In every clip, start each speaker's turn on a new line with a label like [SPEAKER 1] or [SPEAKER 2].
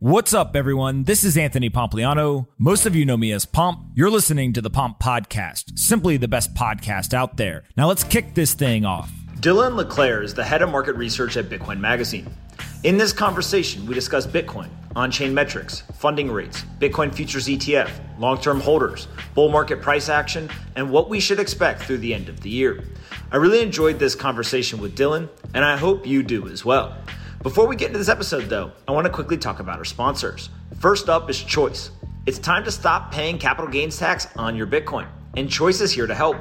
[SPEAKER 1] What's up, everyone? This is Anthony Pompliano. Most of you know me as Pomp. You're listening to the Pomp Podcast, simply the best podcast out there. Now let's kick this thing off.
[SPEAKER 2] Dylan LeClair is the head of market research at Bitcoin Magazine. In this conversation, we discuss Bitcoin, on chain metrics, funding rates, Bitcoin futures ETF, long term holders, bull market price action, and what we should expect through the end of the year. I really enjoyed this conversation with Dylan, and I hope you do as well. Before we get into this episode, though, I want to quickly talk about our sponsors. First up is Choice. It's time to stop paying capital gains tax on your Bitcoin, and Choice is here to help.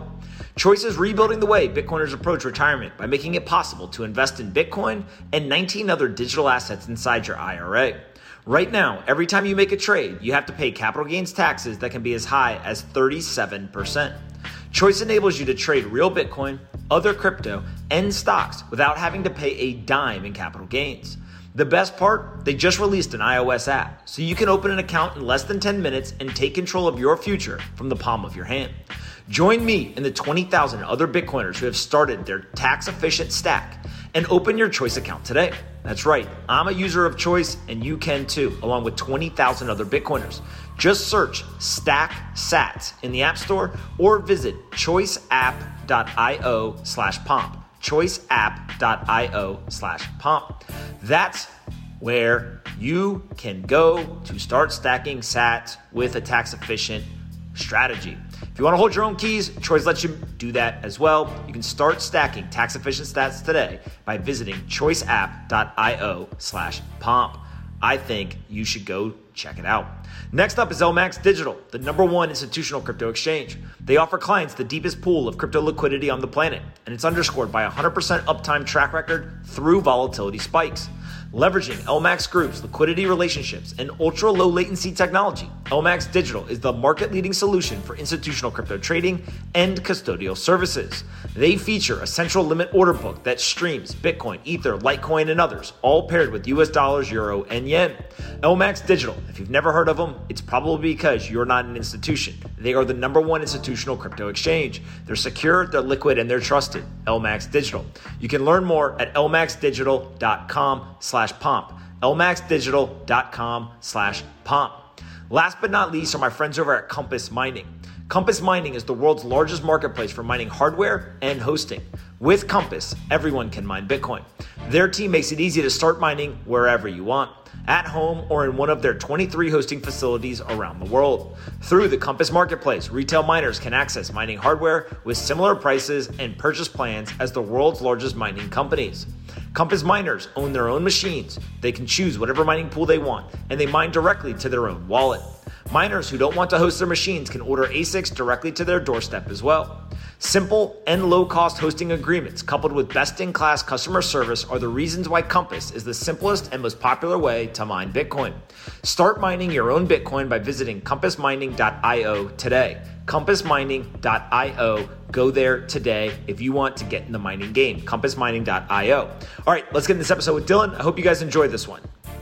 [SPEAKER 2] Choice is rebuilding the way Bitcoiners approach retirement by making it possible to invest in Bitcoin and 19 other digital assets inside your IRA. Right now, every time you make a trade, you have to pay capital gains taxes that can be as high as 37%. Choice enables you to trade real Bitcoin, other crypto, and stocks without having to pay a dime in capital gains. The best part, they just released an iOS app, so you can open an account in less than 10 minutes and take control of your future from the palm of your hand. Join me and the 20,000 other Bitcoiners who have started their tax efficient stack and open your Choice account today. That's right, I'm a user of Choice and you can too, along with 20,000 other Bitcoiners. Just search Stack Sats in the App Store or visit choiceapp.io slash pomp. Choiceapp.io slash pomp. That's where you can go to start stacking sats with a tax efficient strategy. If you want to hold your own keys, Choice lets you do that as well. You can start stacking tax efficient stats today by visiting choiceapp.io slash pomp. I think you should go check it out. Next up is LMAX Digital, the number one institutional crypto exchange. They offer clients the deepest pool of crypto liquidity on the planet, and it's underscored by a 100% uptime track record through volatility spikes. Leveraging LMAX Group's liquidity relationships and ultra low latency technology, LMAX Digital is the market leading solution for institutional crypto trading and custodial services. They feature a central limit order book that streams Bitcoin, Ether, Litecoin, and others, all paired with US dollars, euro, and yen. LMAX Digital, if you've never heard of them, it's probably because you're not an institution. They are the number one institutional crypto exchange. They're secure, they're liquid, and they're trusted. LMAX Digital. You can learn more at lmaxdigital.com slash pomp. lmaxdigital.com slash pomp. Last but not least are my friends over at Compass Mining. Compass Mining is the world's largest marketplace for mining hardware and hosting. With Compass, everyone can mine Bitcoin. Their team makes it easy to start mining wherever you want at home or in one of their 23 hosting facilities around the world. Through the Compass Marketplace, retail miners can access mining hardware with similar prices and purchase plans as the world's largest mining companies. Compass miners own their own machines. They can choose whatever mining pool they want, and they mine directly to their own wallet. Miners who don't want to host their machines can order ASICs directly to their doorstep as well. Simple and low cost hosting agreements coupled with best in class customer service are the reasons why Compass is the simplest and most popular way to mine Bitcoin. Start mining your own Bitcoin by visiting compassmining.io today. Compassmining.io. Go there today if you want to get in the mining game. Compassmining.io. All right, let's get in this episode with Dylan. I hope you guys enjoyed this one.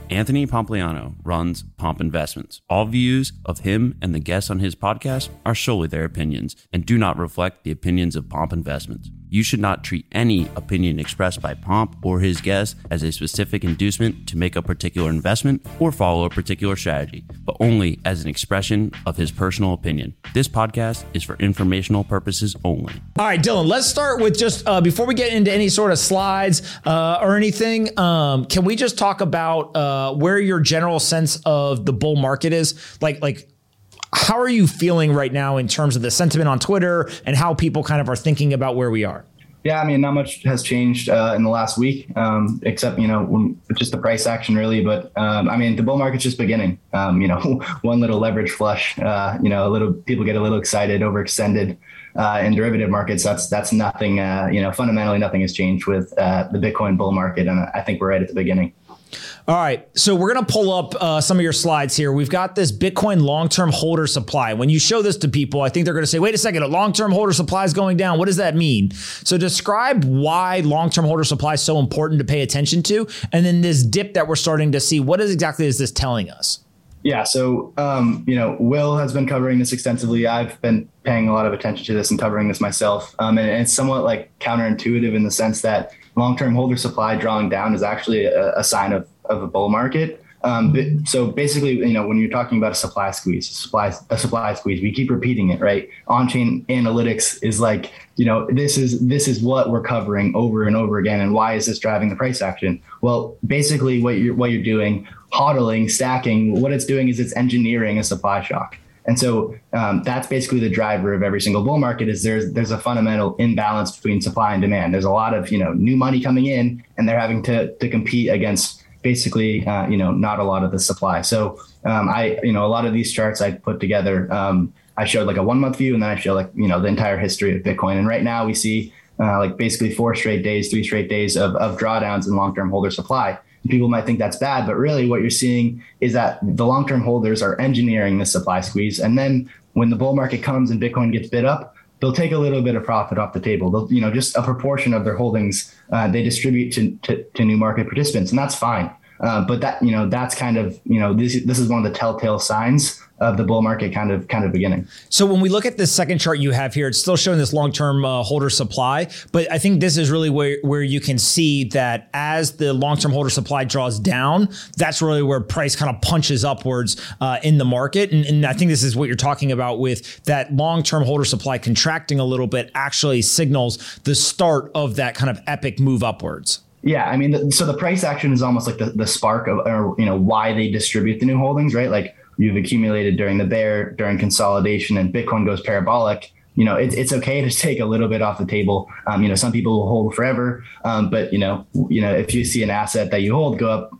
[SPEAKER 3] Anthony Pompliano runs Pomp Investments. All views of him and the guests on his podcast are solely their opinions and do not reflect the opinions of Pomp Investments. You should not treat any opinion expressed by Pomp or his guests as a specific inducement to make a particular investment or follow a particular strategy, but only as an expression of his personal opinion. This podcast is for informational purposes only.
[SPEAKER 1] All right, Dylan, let's start with just uh, before we get into any sort of slides uh, or anything, um, can we just talk about uh, where your general sense of the bull market is? Like, like, how are you feeling right now in terms of the sentiment on Twitter and how people kind of are thinking about where we are?
[SPEAKER 4] Yeah, I mean, not much has changed uh, in the last week, um, except you know when, just the price action really. But um, I mean, the bull market's just beginning. Um, you know, one little leverage flush. Uh, you know, a little people get a little excited, overextended uh, in derivative markets. That's that's nothing. Uh, you know, fundamentally nothing has changed with uh, the Bitcoin bull market, and I think we're right at the beginning.
[SPEAKER 1] All right. So we're going to pull up uh, some of your slides here. We've got this Bitcoin long term holder supply. When you show this to people, I think they're going to say, wait a second, a long term holder supply is going down. What does that mean? So describe why long term holder supply is so important to pay attention to. And then this dip that we're starting to see, what is exactly is this telling us?
[SPEAKER 4] Yeah, so um, you know, Will has been covering this extensively. I've been paying a lot of attention to this and covering this myself, um, and, and, it's somewhat like counterintuitive in the sense that long-term holder supply drawing down is actually a, a sign of of a bull market. Um, so basically, you know, when you're talking about a supply squeeze, supply a supply squeeze, we keep repeating it, right? On-chain analytics is like, you know, this is this is what we're covering over and over again, and why is this driving the price action? Well, basically, what you're what you're doing, hodling, stacking, what it's doing is it's engineering a supply shock. And so um, that's basically the driver of every single bull market is there's there's a fundamental imbalance between supply and demand. There's a lot of you know new money coming in, and they're having to to compete against basically uh, you know not a lot of the supply. So um, I you know a lot of these charts I put together. Um, I showed like a one month view, and then I show like you know the entire history of Bitcoin. And right now we see uh, like basically four straight days, three straight days of, of drawdowns in long term holder supply people might think that's bad, but really what you're seeing is that the long term holders are engineering the supply squeeze. And then when the bull market comes and Bitcoin gets bid up, they'll take a little bit of profit off the table. They'll, you know, just a proportion of their holdings uh, they distribute to, to, to, new market participants, and that's fine. Uh, but that, you know, that's kind of, you know, this this is one of the telltale signs of the bull market kind of kind of beginning.
[SPEAKER 2] So when we look at the second chart you have here, it's still showing this long term uh, holder supply, but I think this is really where where you can see that as the long term holder supply draws down, that's really where price kind of punches upwards uh, in the market, and, and I think this is what you're talking about with that long term holder supply contracting a little bit actually signals the start of that kind of epic move upwards.
[SPEAKER 4] Yeah, I mean, the, so the price action is almost like the, the spark of, or, you know, why they distribute the new holdings, right? Like you've accumulated during the bear, during consolidation, and Bitcoin goes parabolic, you know, it's it's okay to take a little bit off the table. Um, you know, some people will hold forever, um, but you know, you know, if you see an asset that you hold go up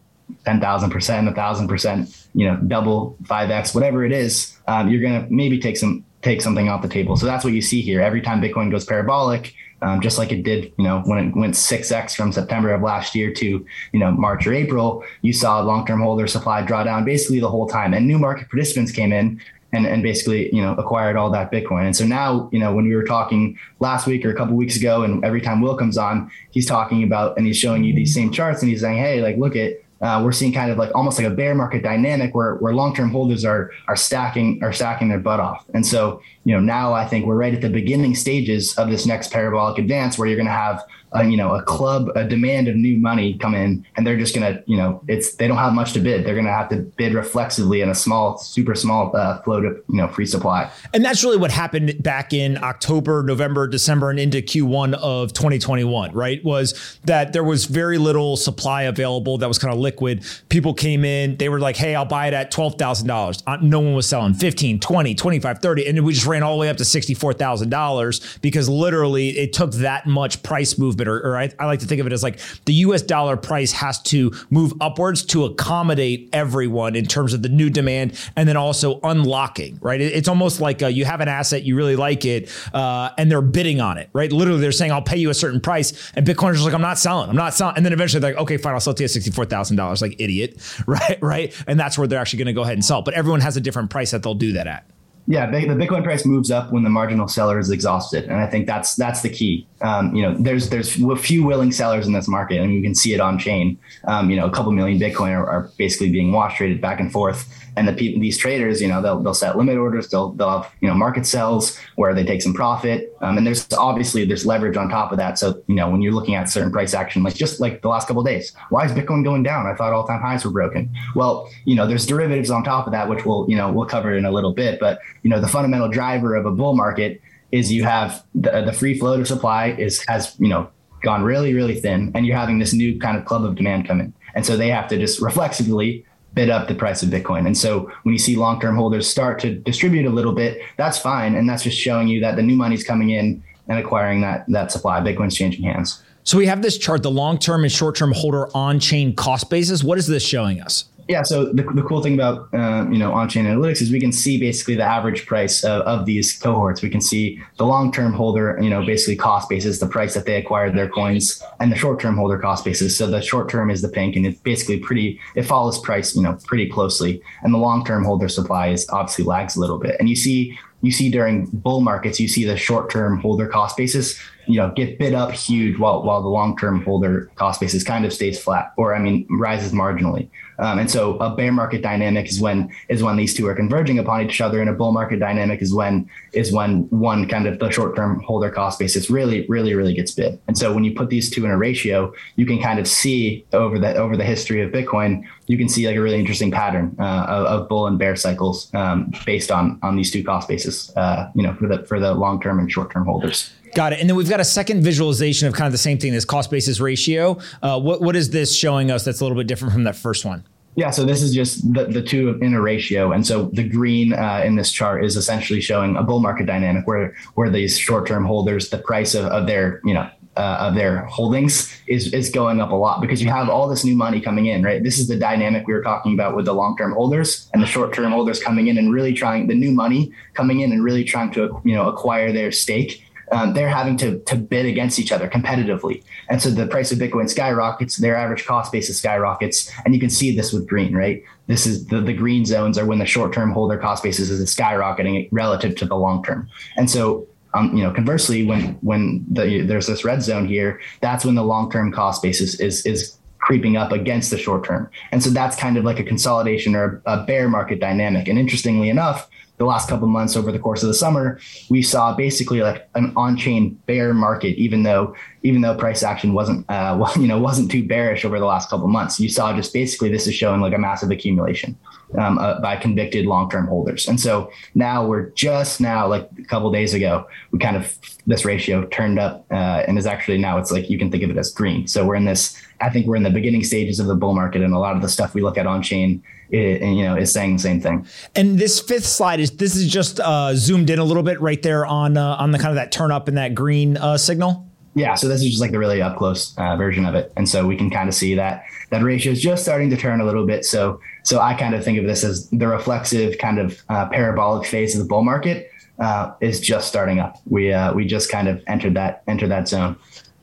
[SPEAKER 4] ten thousand percent, a thousand percent, you know, double, five x, whatever it is, um, you're gonna maybe take some take something off the table. So that's what you see here. Every time Bitcoin goes parabolic, um, just like it did, you know, when it went 6x from September of last year to, you know, March or April, you saw long-term holder supply draw down basically the whole time. And new market participants came in and, and basically, you know, acquired all that Bitcoin. And so now, you know, when we were talking last week or a couple weeks ago, and every time Will comes on, he's talking about and he's showing you these same charts and he's saying, hey, like, look at uh, we're seeing kind of like almost like a bear market dynamic where where long term holders are are stacking are stacking their butt off. And so you know now I think we're right at the beginning stages of this next parabolic advance where you're going to have a, you know a club a demand of new money come in and they're just to you know it's they don't have much to bid. They're to have to bid reflexively in a small super small uh, flow to you know free supply.
[SPEAKER 2] And that's really what happened back in october november december and into q1 of 2021 right was that there was very little supply available that was kind of liquid. People came in they were like hey i'll buy it at $12000 uh, no one was selling 15 20 25 30 and we just ran all the way up to $64000 because literally it took that much price movement or, or I, I like to think of it as like the US dollar price has to move upwards to accommodate everyone in terms of the new demand and then also unlocking, right? It, it's almost like uh, you have an asset, you really like it, uh, and they're bidding on it, right? Literally, they're saying, I'll pay you a certain price. And Bitcoiners are like, I'm not selling, I'm not selling. And then eventually they're like, okay, fine, I'll sell to you at $64,000, like idiot, right? Right. And that's where they're actually going to go ahead and sell. But everyone has a different price that they'll do that at.
[SPEAKER 4] Yeah, the Bitcoin price moves up when the marginal seller is exhausted, and I think that's that's the key. Um, you know, there's there's a few willing sellers in this market, and you can see it on chain. Um, you know, a couple million Bitcoin are, are basically being wash traded back and forth and the people, these traders, you know, they'll, they'll set limit orders. They'll, they'll have, you know, market sells where they take some profit. Um, and there's obviously there's leverage on top of that. So, you know, when you're looking at certain price action, like just like the last couple of days, why is Bitcoin going down? I thought all time highs were broken. Well, you know, there's derivatives on top of that, which we'll, you know, we'll cover in a little bit, but you know, the fundamental driver of a bull market is you have the, the free flow of supply is, has, you know, gone really, really thin and you're having this new kind of club of demand come in. And so they have to just reflexively bid up the price of Bitcoin. And so when you see long term holders start to distribute a little bit, that's fine. And that's just showing you that the new money's coming in and acquiring that, that supply. Bitcoin's changing hands.
[SPEAKER 2] So we have this chart, the long term and short term holder on chain cost basis. What is this showing us?
[SPEAKER 4] Yeah, so the, the cool thing about uh, you know on-chain analytics is we can see basically the average price of, of these cohorts. We can see the long-term holder, you know, basically cost basis, the price that they acquired their coins, and the short-term holder cost basis. So the short-term is the pink, and it's basically pretty. It follows price, you know, pretty closely, and the long-term holder supply is obviously lags a little bit. And you see you see during bull markets, you see the short-term holder cost basis you know get bid up huge while while the long term holder cost basis kind of stays flat or I mean rises marginally. Um, and so a bear market dynamic is when is when these two are converging upon each other, and a bull market dynamic is when is when one kind of the short term holder cost basis really really really gets bid. And so when you put these two in a ratio, you can kind of see over the over the history of Bitcoin, you can see like a really interesting pattern uh, of, of, bull and bear cycles um, based on on these two cost basis, uh, you know, for the for the long term and short term holders.
[SPEAKER 2] Got it. And then we've got a second visualization of kind of the same thing, this cost basis ratio. Uh, what, what is this showing us that's a little bit different from that first one?
[SPEAKER 4] Yeah, so this is just the, the two in a ratio, and so the green uh, in this chart is essentially showing a bull market dynamic where where these short term holders, the price of, of their you know uh, of their holdings is is going up a lot because you have all this new money coming in, right? This is the dynamic we were talking about with the long term holders and the short term holders coming in and really trying the new money coming in and really trying to you know acquire their stake um, they're having to, to bid against each other competitively. And so the price of Bitcoin skyrockets, their average cost basis skyrockets. And you can see this with green, right? This is the, the green zones are when the short term holder cost basis is skyrocketing relative to the long term. And so um, you know, conversely, when when the, there's this red zone here, that's when the long term cost basis is is creeping up against the short term. And so that's kind of like a consolidation or a bear market dynamic. And interestingly enough, the last couple months over the course of the summer, we saw basically like an on-chain bear market, even though even though price action wasn't uh, well, you know wasn't too bearish over the last couple months. You saw just basically this is showing like a massive accumulation um, uh, by convicted long-term holders. And so now we're just now like a couple days ago, we kind of this ratio turned up uh, and is actually now it's like you can think of it as green. So we're in this. I think we're in the beginning stages of the bull market, and a lot of the stuff we look at on chain it, you know is saying the same thing.
[SPEAKER 2] And this fifth slide is this is just uh, zoomed in a little bit right there on uh, on the kind of that turn up in that green uh, signal.
[SPEAKER 4] Yeah, so this is just like the really up close uh, version of it, and so we can kind of see that that ratio is just starting to turn a little bit. So so I kind of think of this as the reflexive kind of uh, parabolic phase of the bull market uh, is just starting up. We we just kind of entered that entered that zone.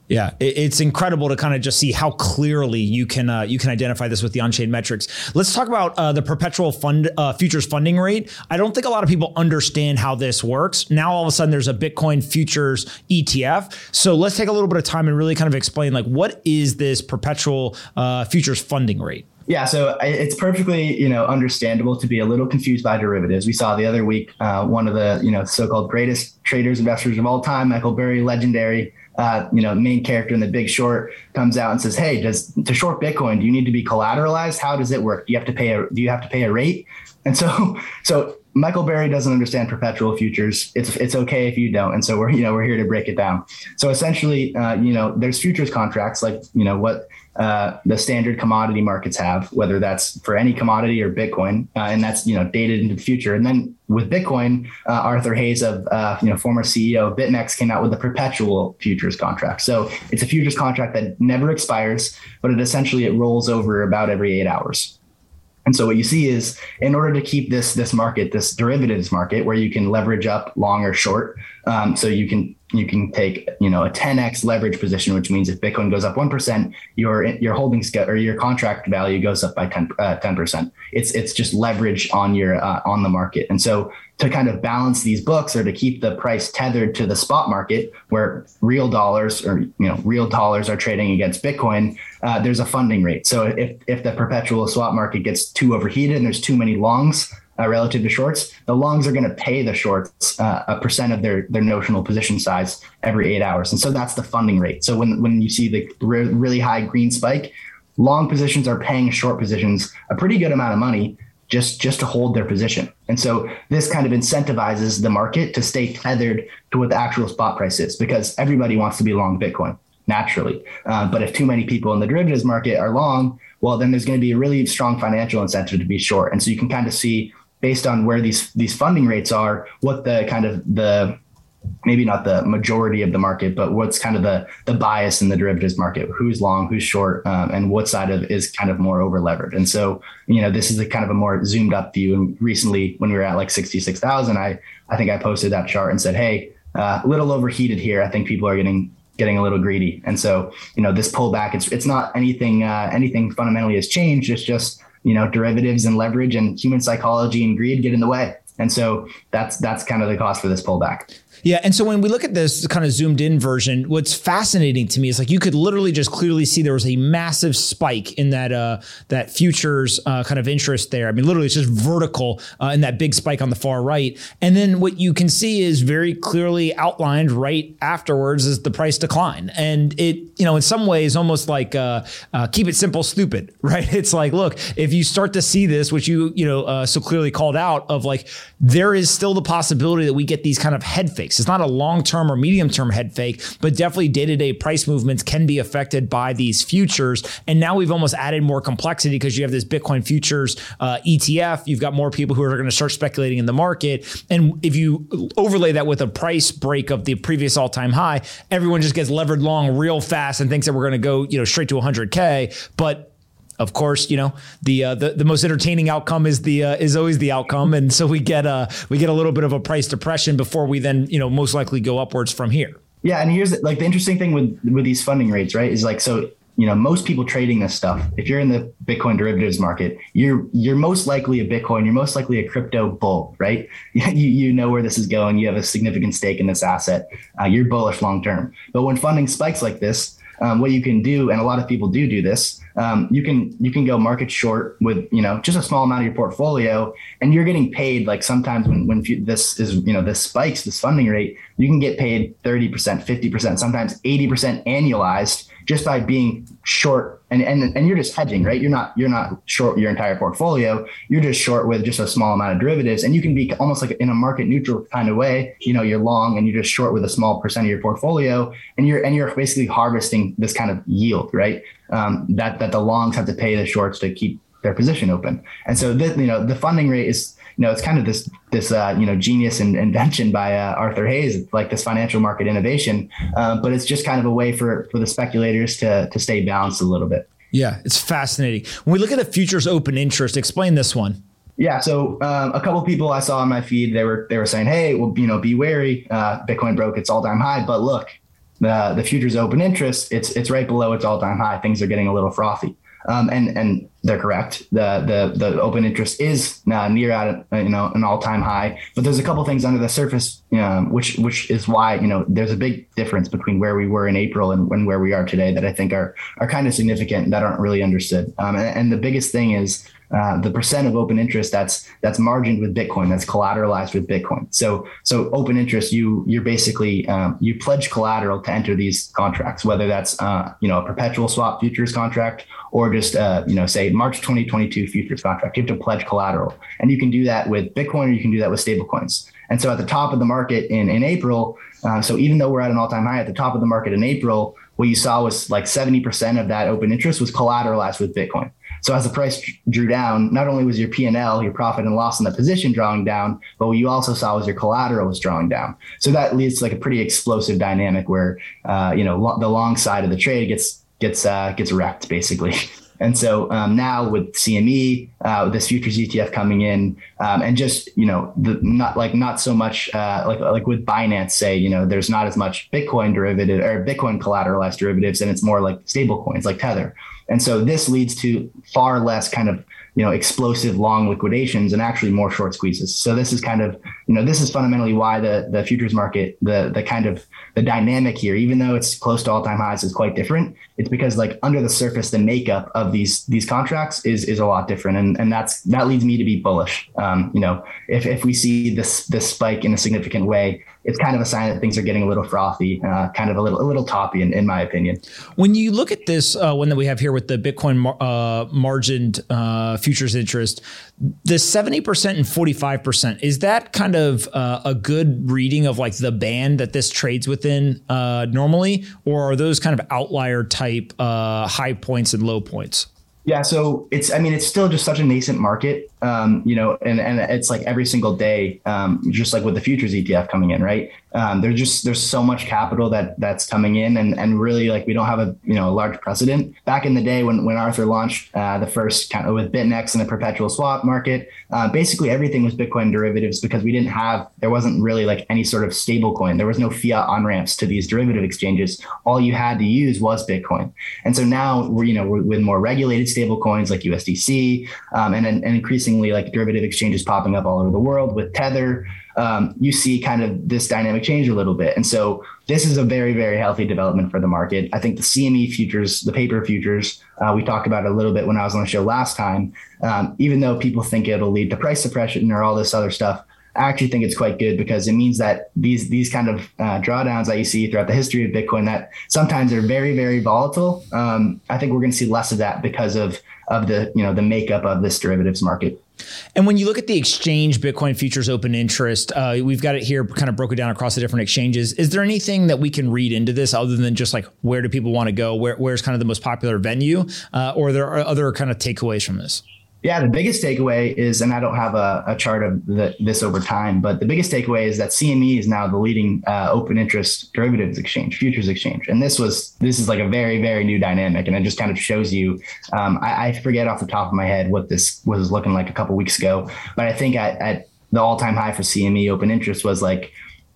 [SPEAKER 2] Yeah, it's incredible to kind of just see how clearly you can uh, you can identify this with the on-chain metrics. Let's talk about uh, the perpetual fund uh, futures funding rate. I don't think a lot of people understand how this works. Now all of a sudden there's a Bitcoin futures ETF. So let's take a little bit of time and really kind of explain like what is this perpetual uh, futures funding rate.
[SPEAKER 4] Yeah, so it's perfectly you know understandable to be a little confused by derivatives. We saw the other week uh, one of the you know so-called greatest traders investors of all time, Michael Burry, legendary uh, you know, main character in The Big Short comes out and says, "Hey, does to short Bitcoin, do you need to be collateralized? How does it work? Do you have to pay a do you have to pay a rate?" And so, so Michael Burry doesn't understand perpetual futures. It's it's okay if you don't, and so we're you know we're here to break it down. So essentially, uh, you know, there's futures contracts like you know what uh, the standard commodity markets have, whether that's for any commodity or Bitcoin, uh, and that's you know dated into the future. And then with Bitcoin, uh, Arthur Hayes of uh, you know former CEO of BitMEX came out with the perpetual futures contract. So it's a futures contract that never expires, but it essentially it rolls over about every eight hours. And so what you see is in order to keep this this market, this derivatives market, where you can leverage up long or short, um, so you can you can take you know a 10x leverage position, which means if Bitcoin goes up one percent, your your holdings or your contract value goes up by 10 uh, percent. It's it's just leverage on your uh, on the market, and so to kind of balance these books or to keep the price tethered to the spot market where real dollars or you know real dollars are trading against Bitcoin, uh, there's a funding rate. So if if the perpetual swap market gets too overheated and there's too many longs, uh, relative to shorts, the longs are going to pay the shorts uh, a percent of their their notional position size every eight hours, and so that's the funding rate. So when when you see the re- really high green spike, long positions are paying short positions a pretty good amount of money just just to hold their position, and so this kind of incentivizes the market to stay tethered to what the actual spot price is because everybody wants to be long Bitcoin naturally, uh, but if too many people in the derivatives market are long well, then there's going to be a really strong financial incentive to be short. And so you can kind of see based on where these these funding rates are, what the kind of the maybe not the majority of the market, but what's kind of the the bias in the derivatives market, who's long, who's short, um, and what side of is kind of more over levered. And so, you know, this is a kind of a more zoomed up view. And recently, when we were at like sixty six thousand, I I think I posted that chart and said, hey, uh, a little overheated here. I think people are getting getting a little greedy. And so, you know, this pullback, it's it's not anything uh, anything fundamentally has changed. It's just you know derivatives and leverage and human psychology and greed get in the way. And so that's that's kind of the cost for this pullback
[SPEAKER 2] Yeah, and so when we look at this kind of zoomed in version, what's fascinating to me is like you could literally just clearly see there was a massive spike in that uh, that futures uh, kind of interest there. I mean, literally, it's just vertical uh, in that big spike on the far right, and then what you can see is very clearly outlined right afterwards is the price decline, and it you know in some ways almost like uh, uh, keep it simple, stupid, right? It's like look, if you start to see this, which you you know uh, so clearly called out of like there is still the possibility that we get these kind of head fakes. It's not a long term or medium term head fake, but definitely day to day price movements can be affected by these futures. And now we've almost added more complexity because you have this Bitcoin futures uh, ETF. You've got more people who are going to start speculating in the market. And if you overlay that with a price break of the previous all time high, everyone just gets levered long real fast and thinks that we're going to go, you know, straight to 100K. But of course, you know the uh, the, the most entertaining outcome is the uh, is always the outcome, and so we get a uh, we get a little bit of a price depression before we then you know most likely go upwards from here.
[SPEAKER 4] Yeah, and here's like the interesting thing with with these funding rates, right? Is like so you know most people trading this stuff. If you're in the Bitcoin derivatives market, you're you're most likely a Bitcoin, you're most likely a crypto bull, right? you you know where this is going. You have a significant stake in this asset. Uh, you're bullish long term. But when funding spikes like this, um, what you can do, and a lot of people do do this, um, you can you can go market short with you know just a small amount of your portfolio, and you're getting paid like sometimes when when this is you know this spikes this funding rate, you can get paid thirty percent, fifty percent, sometimes eighty percent annualized just by being short and, and and you're just hedging right? You're not you're not short your entire portfolio. You're just short with just a small amount of derivatives. And you can be almost like in a market neutral kind of way. You know you're long and you're just short with a small percent of your portfolio. And you're and you're basically harvesting this kind of yield right? Um, that that the longs have to pay the shorts to keep their position open. And so you know the funding rate is you know, it's kind of this this uh, you know genius and invention by uh, Arthur Hayes, like this financial market innovation. Uh, but it's just kind of a way for for the speculators to to stay balanced a little bit.
[SPEAKER 2] Yeah, it's fascinating. When we look at the futures open interest, explain this one.
[SPEAKER 4] Yeah, so um, a couple people I saw on my feed, they were they were saying, "Hey, well, you know, be wary. Uh, Bitcoin broke its all time high, but look, the the futures open interest, it's it's right below its all time high. Things are getting a little frothy." Um, and and they're correct. The the the open interest is uh, near at you know an all time high, but there's a couple things under the surface, um, which which is why you know there's a big difference between where we were in April and, and where we are today that I think are are kind of significant that aren't really understood. Um, and, and the biggest thing is uh, the percent of open interest that's that's margined with Bitcoin, that's collateralized with Bitcoin. So so open interest, you you're basically um, you pledge collateral to enter these contracts, whether that's uh, you know a perpetual swap futures contract or just uh, you know say March 2022 futures contract. You have to pledge collateral, and you can do that with Bitcoin or you can do that with stablecoins. And so at the top of the market in in April, uh, so even though we're at an all time high at the top of the market in April, what you saw was like 70% of that open interest was collateralized with Bitcoin. So as the price drew down, not only was your P&L, your profit and loss in the position drawing down, but what you also saw was your collateral was drawing down. So that leads to like a pretty explosive dynamic where, uh, you know, lo- the long side of the trade gets gets uh, gets wrecked basically. And so um, now with CME, uh, this futures ETF coming in, um, and just you know, the, not like not so much uh, like like with Binance, say you know, there's not as much Bitcoin derivative or Bitcoin collateralized derivatives, and it's more like stable coins like Tether. And so this leads to far less kind of you know explosive long liquidations and actually more short squeezes. So this is kind of you know this is fundamentally why the the futures market the the kind of the dynamic here, even though it's close to all time highs, is quite different. It's because like under the surface, the makeup of these these contracts is is a lot different, and and that's that leads me to be bullish. Um, you know, if if we see this this spike in a significant way, it's kind of a sign that things are getting a little frothy, uh, kind of a little a little toppy, in, in my opinion.
[SPEAKER 2] When you look at this uh, one that we have here with the Bitcoin mar- uh, margined uh, futures interest, the seventy percent and forty five percent is that kind of uh, a good reading of like the band that this trades within uh, normally, or are those kind of outlier type high points and low points?
[SPEAKER 4] Yeah, so it's I mean it's still just such a nascent market, um, you know, and and it's like every single day, um, just like with the futures ETF coming in, right? Um, there's just there's so much capital that that's coming in, and and really like we don't have a you know a large precedent. Back in the day when when Arthur launched uh, the first kind of with BitMEX and the perpetual swap market, uh, basically everything was Bitcoin derivatives because we didn't have there wasn't really like any sort of stable coin. There was no fiat on ramps to these derivative exchanges. All you had to use was Bitcoin, and so now we're you know we're, with more regulated stable coins like USDC, um, and, and increasingly like derivative exchanges popping up all over the world with Tether. Um, you see kind of this dynamic change a little bit. And so this is a very, very healthy development for the market. I think the CME futures, the paper futures, uh, we talked about a little bit when I was on the show last time. Um, even though people think it'll lead to price suppression or all this other stuff, I actually think it's quite good because it means that these these kind of uh, drawdowns that you see throughout the history of Bitcoin that sometimes are very very volatile. Um, I think we're going to see less of that because of of the you know the makeup of this derivatives market.
[SPEAKER 2] And when you look at the exchange Bitcoin futures open interest, uh, we've got it here kind of broken down across the different exchanges. Is there anything that we can read into this other than just like where do people want to go? Where, where's kind of the most popular venue? Uh, or there are other kind of takeaways from this?
[SPEAKER 4] Yeah, the biggest takeaway is, and I don't have a, a chart of the, this over time, but the biggest takeaway is that CME is now the leading uh, open interest derivatives exchange, futures exchange, and this was this is like a very very new dynamic, and it just kind of shows you. Um, I, I, forget off the top of my head what this was looking like a couple weeks ago, but I think at, at the all time high for CME open interest was like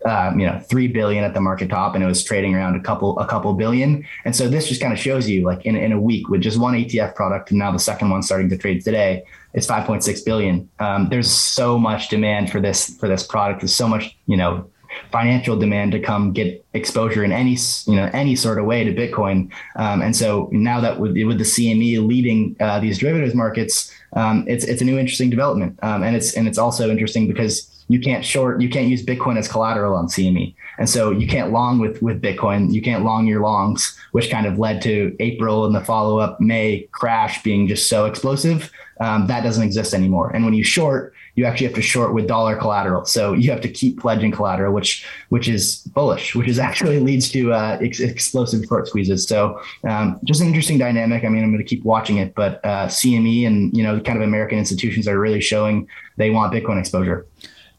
[SPEAKER 4] um, you know, three billion at the market top, and it was trading around a couple a couple billion. And so this just kind of shows you, like in in a week with just one ETF product, and now the second one starting to trade today, it's 5.6 billion. Um, there's so much demand for this for this product. There's so much, you know, financial demand to come get exposure in any you know any sort of way to Bitcoin. Um, and so now that with, with the CME leading uh, these derivatives markets, um, it's it's a new interesting development. Um, and it's and it's also interesting because you can't short, you can't use Bitcoin as collateral on CME. And so you can't long with, with Bitcoin. You can't long your longs, which kind of led to April and the follow up May crash being just so explosive. Um, that doesn't exist anymore. And when you short, you actually have to short with dollar collateral. So you have to keep pledging collateral, which which is bullish, which is actually leads to uh, ex- explosive short squeezes. So um, just an interesting dynamic. I mean, I'm going to keep watching it, but uh, CME and you know kind of American institutions are really showing they want Bitcoin exposure.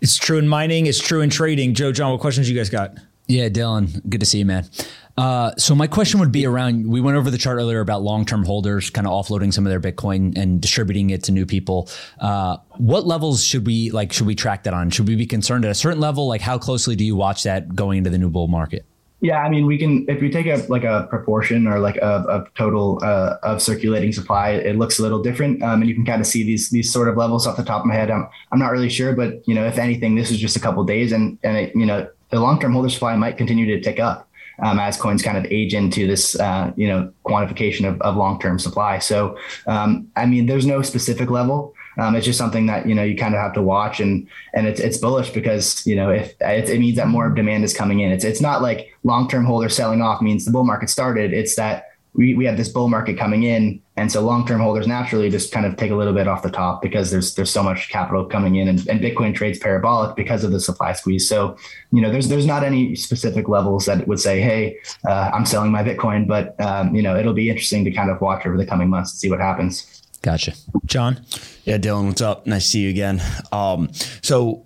[SPEAKER 2] It's true in mining. It's true in trading. Joe, John, what questions you guys got?
[SPEAKER 5] Yeah, Dylan, good to see you, man. Uh, so my question would be around. We went over the chart earlier about long-term holders, kind of offloading some of their Bitcoin and distributing it to new people. Uh, what levels should we like? Should we track that on? Should we be concerned at a certain level? Like, how closely do you watch that going into the new bull market?
[SPEAKER 4] Yeah, I mean, we can if we take a like a proportion or like a, total uh, of circulating supply, it looks a little different, um, and you can kind of see these these sort of levels off the top of my head. I'm I'm not really sure, but you know, if anything, this is just a couple days, and and it, you know, the long term holder supply might continue to tick up um, as coins kind of age into this uh, you know quantification of, of long term supply. So um, I mean, there's no specific level. Um, it's just something that you know you kind of have to watch, and and it's it's bullish because you know if it, it means that more demand is coming in. It's it's not like long term holders selling off means the bull market started. It's that we, we have this bull market coming in, and so long term holders naturally just kind of take a little bit off the top because there's there's so much capital coming in, and, and Bitcoin trades parabolic because of the supply squeeze. So you know there's there's not any specific levels that would say, hey, uh, I'm selling my Bitcoin, but um, you know it'll be interesting to kind of watch over the coming months and see what happens.
[SPEAKER 2] Gotcha. John?
[SPEAKER 3] Yeah, Dylan, what's up? Nice to see you again. Um, so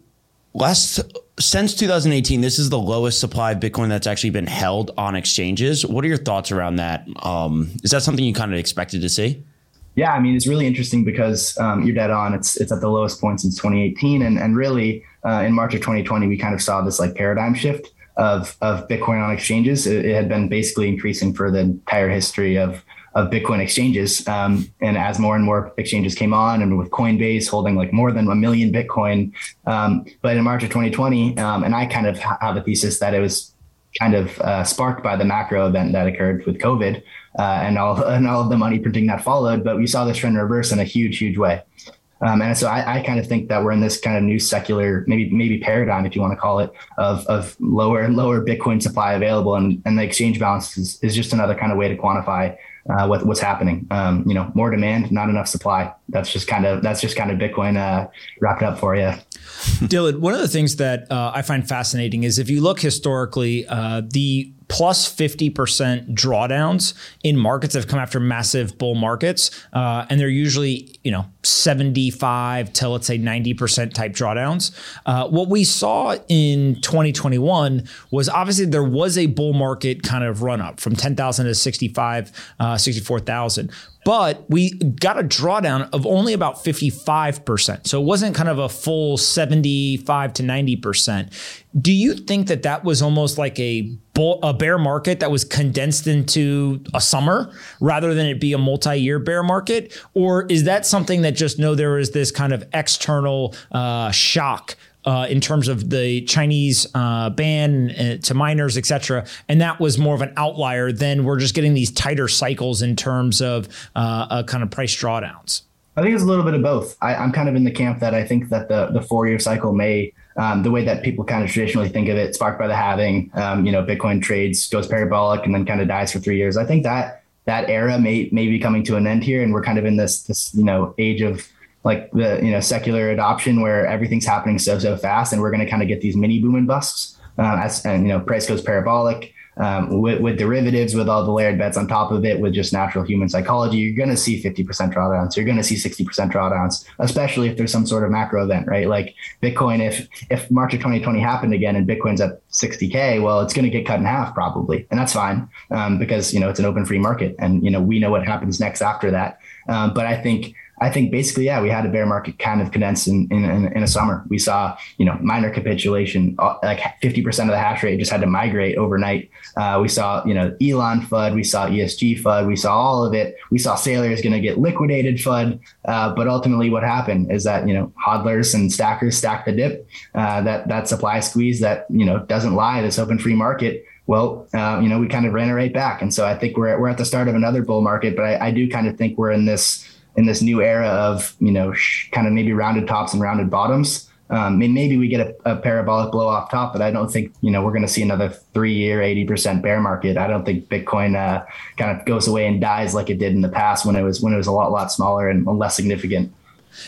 [SPEAKER 3] last since 2018, this is the lowest supply of Bitcoin that's actually been held on exchanges. What are your thoughts around that? Um, is that something you kind of expected to see?
[SPEAKER 4] Yeah, I mean, it's really interesting because um, you're dead on. It's it's at the lowest point since 2018, and and really uh, in March of 2020, we kind of saw this like paradigm shift of of Bitcoin on exchanges. It, it had been basically increasing for the entire history of of Bitcoin exchanges. Um, and as more and more exchanges came on, and with Coinbase holding like more than a million Bitcoin, um, but in March of 2020, um, and I kind of have a thesis that it was kind of uh, sparked by the macro event that occurred with COVID uh, and all and all of the money printing that followed. But we saw this trend reverse in a huge, huge way. Um, and so I, I, kind of think that we're in this kind of new secular, maybe maybe paradigm, if you want to call it, of, of lower and lower Bitcoin supply available, and, and the exchange balance is, is just another kind of way to quantify uh, what, what's happening. Um, you know, more demand, not enough supply. That's just kind of that's just kind of Bitcoin uh, wrapped up for you.
[SPEAKER 2] Dylan, one of the things that uh, I find fascinating is if you look historically, uh, the plus 50% drawdowns in markets that have come after massive bull markets. Uh, and they're usually, you know, 75 to let's say 90% type drawdowns. Uh, what we saw in 2021 was obviously there was a bull market kind of run up from 10,000 to 65, uh, 64,000. but we got a drawdown of only about 55%. So it wasn't kind of a full 75 to 90%. Do you think that that was almost like a bull, a bear market that was condensed into a summer rather than it be a multi-year bear market or is that something that just know there is this kind of external uh, shock uh, in terms of the Chinese uh, ban uh, to miners, et cetera. And that was more of an outlier than we're just getting these tighter cycles in terms of uh, kind of price drawdowns.
[SPEAKER 4] I think it's a little bit of both. I, am kind of in the camp that I think that the, the four year cycle may, um, the way that people kind of traditionally think of it, sparked by the halving, um, you know, Bitcoin trades, goes parabolic, and then kind of dies for three years. I think that that era may, may be coming to an end here. And we're kind of in this, this, you know, age of like the you know secular adoption where everything's happening so so fast and we're going to kind of get these mini boom and busts uh, as and you know price goes parabolic um, with, with, derivatives with all the layered bets on top of it with just natural human psychology you're going to see 50% drawdowns. You're going to see 60% drawdowns especially if there's some sort of macro event right? Like bitcoin if if march of 2020 happened again and bitcoin's at 60k well it's going to get cut in half probably and that's fine um, because you know it's an open free market and you know we know what happens next after that. Um, but i think I think basically, yeah, we had a bear market kind of condensed in, in, in a summer. We saw, you know, miner capitulation, uh, like 50% of the hash rate just had to migrate overnight. Uh, we saw, you know, Elon FUD, we saw ESG FUD, we saw all of it. We saw Saylor going to get liquidated FUD. Uh, but ultimately what happened is that, you know, hodlers and stackers stack the dip, uh, that, that supply squeeze that, you know, doesn't lie, this open free market well, uh, you know, we kind of ran it right back. And so I think we're, we're at the start of another bull market, but I, I do kind of think we're in this, in this new era of you know sh- kind of maybe rounded tops and rounded bottoms. Um, maybe we get a, a, parabolic blow off top, but I don't think you know we're going to see another three year, eighty percent bear market. I don't think Bitcoin uh, kind of goes away and dies like it did in the past when it was when it was a lot lot smaller and less significant.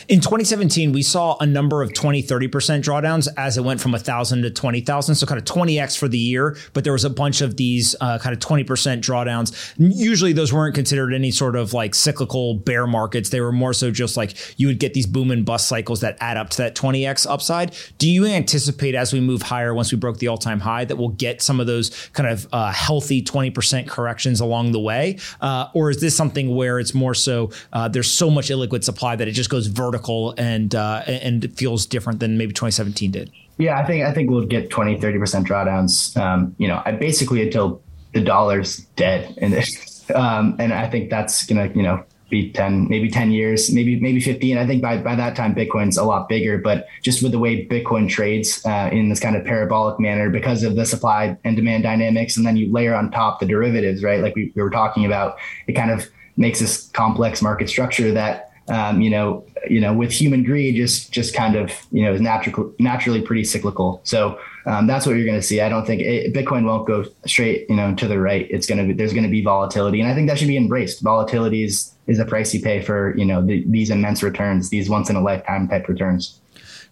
[SPEAKER 2] In 2017, we saw a number of 20, 30% drawdowns as it went from 1,000 to 20,000. So kind of 20x for the year, but there was a bunch of these uh, kind of 20% drawdowns. Usually those weren't considered any sort of like cyclical bear markets. They were more so just like you would get these boom and bust cycles that add up to that 20x upside. Do you anticipate as we move higher, once we broke the all time high, that we'll get some of those kind of uh, healthy 20% corrections along the way? Uh, or is this something where it's more so uh, there's so much illiquid supply that it just goes vertical and uh, and feels different than maybe 2017 did.
[SPEAKER 4] Yeah, I think I think we'll get 20, 30% drawdowns. Um, you know, I basically until the dollar's dead this. Um, and I think that's gonna, you know, be 10, maybe 10 years, maybe, maybe 15. I think by, by that time, Bitcoin's a lot bigger, but just with the way Bitcoin trades uh, in this kind of parabolic manner because of the supply and demand dynamics. And then you layer on top the derivatives, right? Like we, we were talking about, it kind of makes this complex market structure that um, you know, you know, with human greed, just just kind of you know is natural, naturally pretty cyclical. So um, that's what you're going to see. I don't think it, Bitcoin won't go straight, you know, to the right. It's going to be there's going to be volatility, and I think that should be embraced. Volatility is is a price you pay for you know the, these immense returns, these once in a lifetime type returns.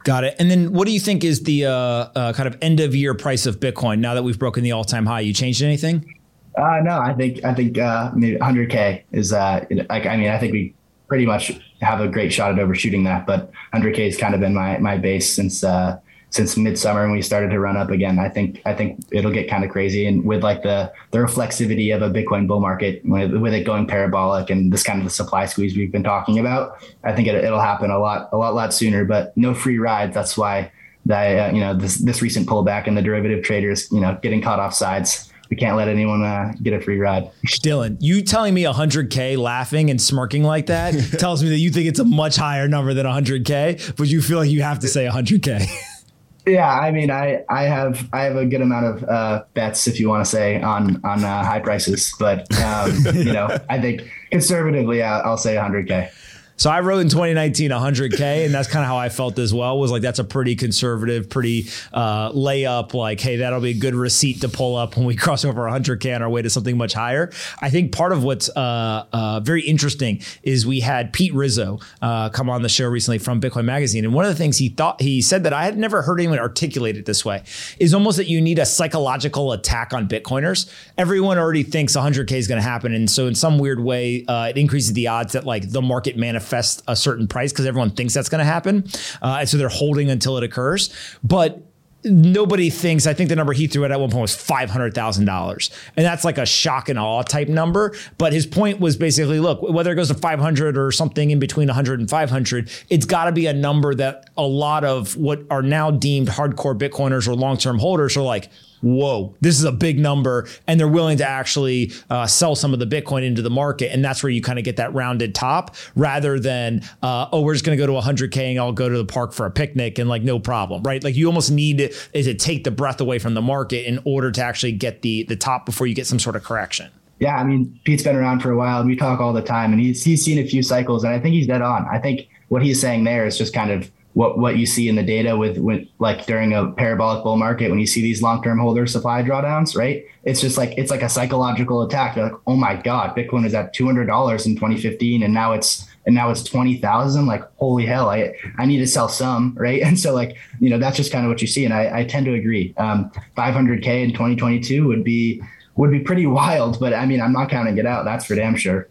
[SPEAKER 2] Got it. And then what do you think is the uh, uh, kind of end of year price of Bitcoin now that we've broken the all time high? You changed anything?
[SPEAKER 4] Uh, no, I think I think uh, maybe 100k is uh, like I mean I think we pretty much have a great shot at overshooting that. But 100K has kind of been my my base since uh, since midsummer and we started to run up again. I think I think it'll get kind of crazy and with like the the reflexivity of a Bitcoin bull market with, with it going parabolic and this kind of the supply squeeze we've been talking about. I think it, will happen a lot a lot lot sooner. But no free rides. That's why that uh, you know this this recent pullback in the derivative traders you know getting caught off sides we can't let anyone uh, get a free ride.
[SPEAKER 2] Dylan, you telling me 100K laughing and smirking like that tells me that you think it's a much higher number than 100K, but you feel like you have to say 100K.
[SPEAKER 4] Yeah, I mean, I, I have I have a good amount of uh, bets, if you want to say, on on uh, high prices, but um, you know, I think conservatively, I'll, I'll say 100k.
[SPEAKER 2] So I wrote in 2019 100K, and that's kind of how I felt as well. Was like that's a pretty conservative, pretty uh, layup. Like, hey, that'll be a good receipt to pull up when we cross over 100K on our way to something much higher. I think part of what's uh, uh, very interesting is we had Pete Rizzo uh, come on the show recently from Bitcoin Magazine, and one of the things he thought he said that I had never heard anyone articulate it this way is almost that you need a psychological attack on Bitcoiners. Everyone already thinks 100K is going to happen, and so in some weird way, uh, it increases the odds that like the market manifests manifest a certain price because everyone thinks that's going to happen. Uh, and so they're holding until it occurs. But nobody thinks. I think the number he threw at at one point was five hundred thousand dollars, and that's like a shock and awe type number. But his point was basically, look, whether it goes to five hundred or something in between 100 and 500, it's got to be a number that a lot of what are now deemed hardcore Bitcoiners or long term holders are like, whoa, this is a big number. And they're willing to actually uh, sell some of the Bitcoin into the market. And that's where you kind of get that rounded top rather than, uh, oh, we're just going to go to 100K and I'll go to the park for a picnic and like no problem, right? Like you almost need to, to take the breath away from the market in order to actually get the, the top before you get some sort of correction.
[SPEAKER 4] Yeah, I mean, Pete's been around for a while and we talk all the time and he's, he's seen a few cycles and I think he's dead on. I think what he's saying there is just kind of what what you see in the data with, like during a parabolic bull market when you see these long-term holder supply drawdowns right? It's just like it's like a psychological attack. You're like oh my god bitcoin was at $200 in 2015 and now it's and now it's 20,000 like holy hell I I need to sell some right? And so like you know that's just kind of what you see and I, I tend to agree. Um, 500k in 2022 would be would be pretty wild but I mean I'm not counting it out that's for damn sure.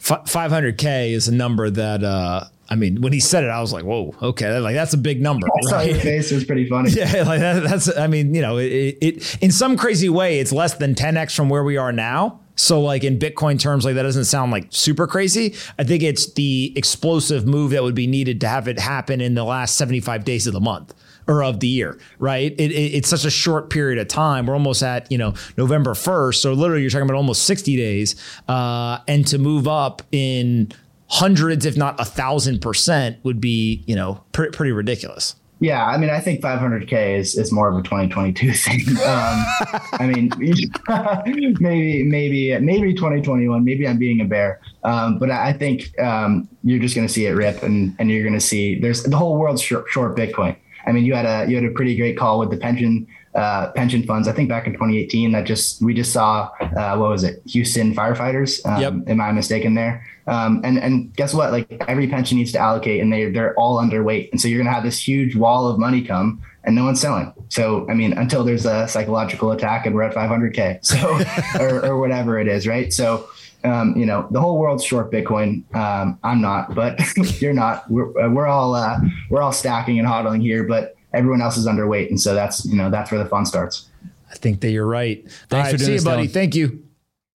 [SPEAKER 2] 500k is a number that uh I mean, when he said it, I was like, "Whoa, okay, like that's a big number."
[SPEAKER 4] I saw your face; it was pretty funny.
[SPEAKER 2] Yeah, like that, that's. I mean, you know, it, it in some crazy way, it's less than 10x from where we are now. So, like in Bitcoin terms, like that doesn't sound like super crazy. I think it's the explosive move that would be needed to have it happen in the last 75 days of the month or of the year, right? It, it, it's such a short period of time. We're almost at you know November 1st, so literally you're talking about almost 60 days, uh, and to move up in hundreds, if not a thousand percent, would be you know pr- pretty ridiculous.
[SPEAKER 4] Yeah, I mean, I think 500k is is more of a 2022 thing. Um, I mean, maybe maybe maybe 2021. Maybe I'm being a bear, um, but I think um, you're just going to see it rip, and and you're going to see there's the whole world's short, short Bitcoin. I mean, you had a you had a pretty great call with the pension uh, pension funds. I think back in 2018, that just we just saw uh, what was it, Houston firefighters? Um, yep. Am I mistaken there? Um, and and guess what? Like every pension needs to allocate, and they they're all underweight, and so you're gonna have this huge wall of money come, and no one's selling. So I mean, until there's a psychological attack, and we're at 500k, so or, or whatever it is, right? So. Um, you know, the whole world's short Bitcoin. Um, I'm not, but you're not. We're, we're all uh, we're all stacking and hodling here, but everyone else is underweight, and so that's you know that's where the fun starts.
[SPEAKER 2] I think that you're right. Thanks All right, for doing see this, you, buddy. Dylan. Thank you.